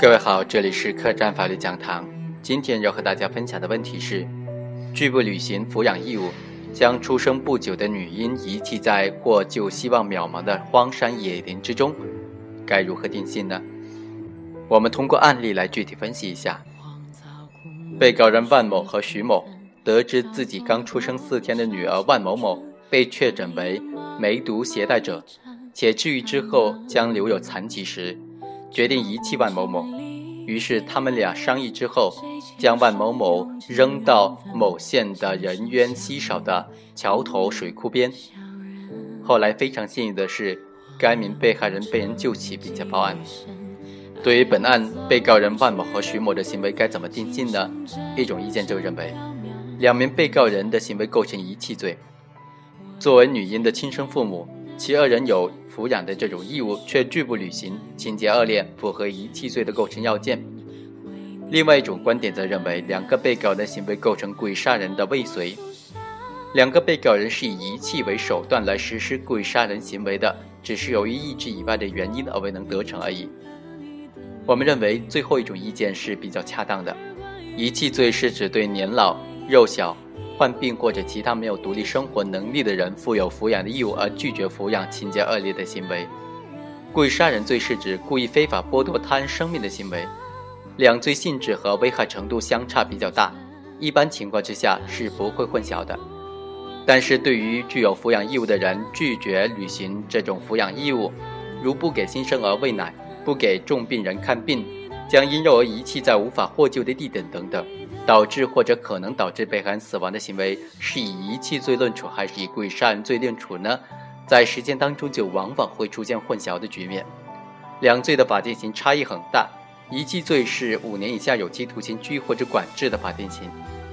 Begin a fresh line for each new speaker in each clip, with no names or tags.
各位好，这里是客栈法律讲堂。今天要和大家分享的问题是：拒不履行抚养义务，将出生不久的女婴遗弃在获救希望渺茫的荒山野林之中，该如何定性呢？我们通过案例来具体分析一下。被告人万某和徐某得知自己刚出生四天的女儿万某某被确诊为梅毒携带者，且治愈之后将留有残疾时，决定遗弃万某某。于是他们俩商议之后，将万某某扔到某县的人烟稀少的桥头水库边。后来非常幸运的是，该名被害人被人救起并且报案。对于本案被告人万某和徐某的行为该怎么定性呢？一种意见就认为，两名被告人的行为构成遗弃罪。作为女婴的亲生父母，其二人有。抚养的这种义务却拒不履行，情节恶劣，符合遗弃罪的构成要件。另外一种观点则认为，两个被告人的行为构成故意杀人的未遂。两个被告人是以遗弃为手段来实施故意杀人行为的，只是由于意志以外的原因而未能得逞而已。我们认为最后一种意见是比较恰当的。遗弃罪是指对年老、幼小。患病或者其他没有独立生活能力的人负有抚养的义务而拒绝抚养，情节恶劣的行为。故意杀人罪是指故意非法剥夺他人生命的行为，两罪性质和危害程度相差比较大，一般情况之下是不会混淆的。但是对于具有抚养义务的人拒绝履行这种抚养义务，如不给新生儿喂奶、不给重病人看病、将婴幼儿遗弃在无法获救的地点等等。导致或者可能导致被害人死亡的行为，是以遗弃罪论处还是以故意杀人罪论处呢？在实践当中就往往会出现混淆的局面。两罪的法定刑差异很大，遗弃罪是五年以下有期徒刑、拘役或者管制的法定刑，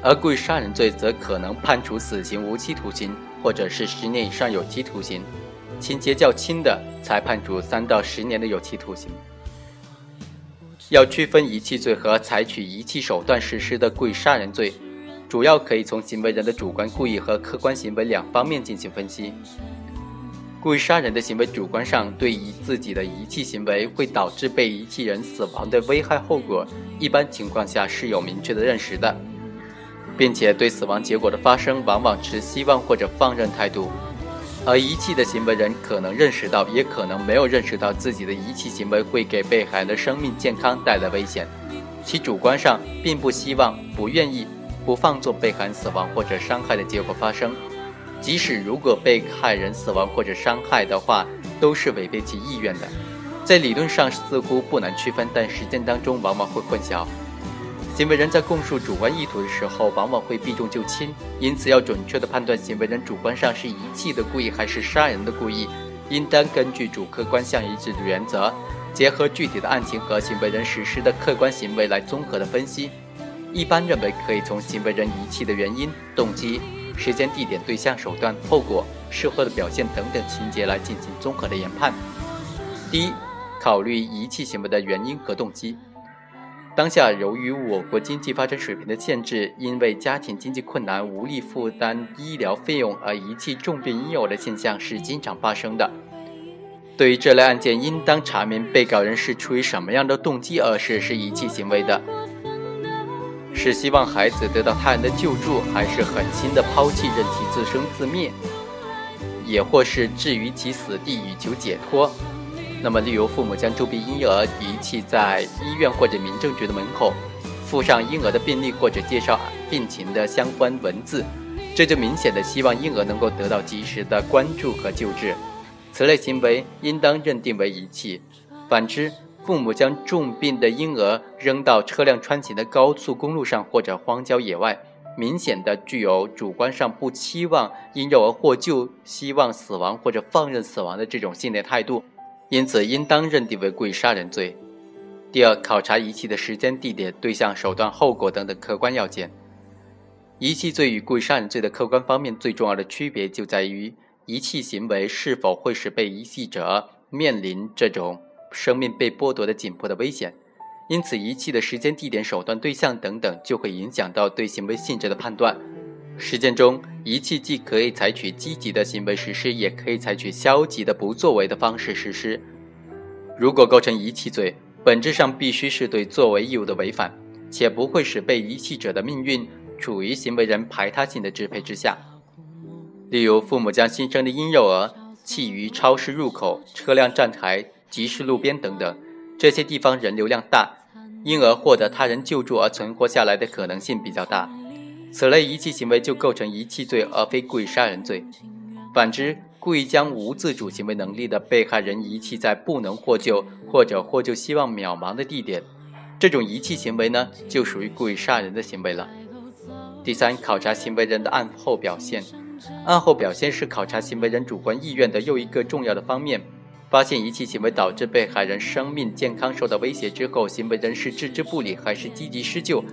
而故意杀人罪则可能判处死刑、无期徒刑，或者是十年以上有期徒刑，情节较轻的才判处三到十年的有期徒刑。要区分遗弃罪和采取遗弃手段实施的故意杀人罪，主要可以从行为人的主观故意和客观行为两方面进行分析。故意杀人的行为主观上对于自己的遗弃行为会导致被遗弃人死亡的危害后果，一般情况下是有明确的认识的，并且对死亡结果的发生往往持希望或者放任态度。而遗弃的行为人可能认识到，也可能没有认识到自己的遗弃行为会给被害人的生命健康带来危险，其主观上并不希望、不愿意、不放纵被害人死亡或者伤害的结果发生。即使如果被害人死亡或者伤害的话，都是违背其意愿的。在理论上似乎不难区分，但实践当中往往会混淆。行为人在供述主观意图的时候，往往会避重就轻，因此要准确地判断行为人主观上是遗弃的故意还是杀人的故意，应当根据主客观相一致的原则，结合具体的案情和行为人实施的客观行为来综合的分析。一般认为可以从行为人遗弃的原因、动机、时间、地点、对象、手段、后果、事后的表现等等情节来进行综合的研判。第一，考虑遗弃行为的原因和动机。当下，由于我国经济发展水平的限制，因为家庭经济困难无力负担医疗费用而遗弃重病婴幼儿的现象是经常发生的。对于这类案件，应当查明被告人是出于什么样的动机而实施遗弃行为的：是希望孩子得到他人的救助，还是狠心的抛弃，任其自生自灭，也或是置于其死地以求解脱？那么，例如父母将重病婴儿遗弃在医院或者民政局的门口，附上婴儿的病历或者介绍病情的相关文字，这就明显的希望婴儿能够得到及时的关注和救治。此类行为应当认定为遗弃。反之，父母将重病的婴儿扔到车辆穿行的高速公路上或者荒郊野外，明显的具有主观上不期望婴幼儿获救、希望死亡或者放任死亡的这种信念态度。因此，应当认定为故意杀人罪。第二，考察遗弃的时间、地点、对象、手段、后果等等客观要件。遗弃罪与故意杀人罪的客观方面最重要的区别就在于遗弃行为是否会使被遗弃者面临这种生命被剥夺的紧迫的危险。因此，遗弃的时间、地点、手段、对象等等就会影响到对行为性质的判断。实践中，遗弃既可以采取积极的行为实施，也可以采取消极的不作为的方式实施。如果构成遗弃罪，本质上必须是对作为义务的违反，且不会使被遗弃者的命运处于行为人排他性的支配之下。例如，父母将新生的婴幼儿弃于超市入口、车辆站台、集市路边等等，这些地方人流量大，因而获得他人救助而存活下来的可能性比较大。此类遗弃行为就构成遗弃罪，而非故意杀人罪。反之，故意将无自主行为能力的被害人遗弃在不能获救或者获救希望渺茫的地点，这种遗弃行为呢，就属于故意杀人的行为了。第三，考察行为人的案后表现。案后表现是考察行为人主观意愿的又一个重要的方面。发现遗弃行为导致被害人生命健康受到威胁之后，行为人是置之不理还是积极施救，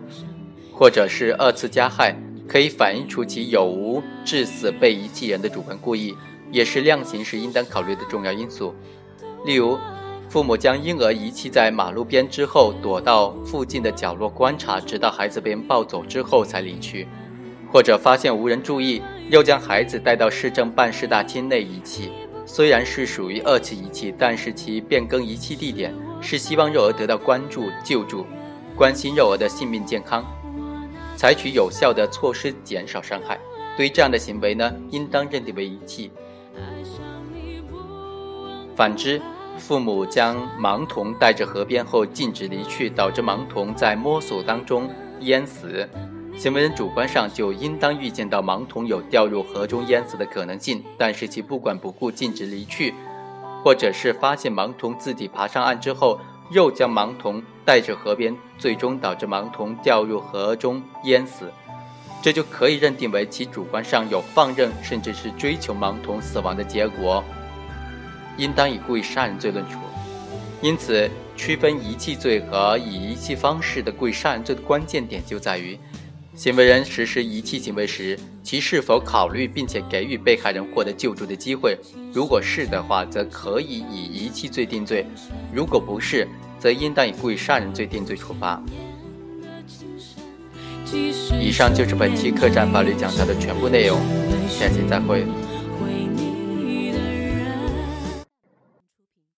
或者是二次加害，可以反映出其有无致死被遗弃人的主观故意。也是量刑时应当考虑的重要因素。例如，父母将婴儿遗弃在马路边之后，躲到附近的角落观察，直到孩子被人抱走之后才离去；或者发现无人注意，又将孩子带到市政办事大厅内遗弃。虽然是属于二次遗弃，但是其变更遗弃地点是希望幼儿得到关注、救助，关心幼儿的性命健康，采取有效的措施减少伤害。对于这样的行为呢，应当认定为遗弃。反之，父母将盲童带着河边后径直离去，导致盲童在摸索当中淹死，行为人主观上就应当预见到盲童有掉入河中淹死的可能性，但是其不管不顾径直离去，或者是发现盲童自己爬上岸之后，又将盲童带着河边，最终导致盲童掉入河中淹死，这就可以认定为其主观上有放任甚至是追求盲童死亡的结果。应当以故意杀人罪论处。因此，区分遗弃罪和以遗弃方式的故意杀人罪的关键点就在于，行为人实施遗弃行为时，其是否考虑并且给予被害人获得救助的机会。如果是的话，则可以以遗弃罪定罪；如果不是，则应当以故意杀人罪定罪处罚。以上就是本期客栈法律讲堂的全部内容，下期再会。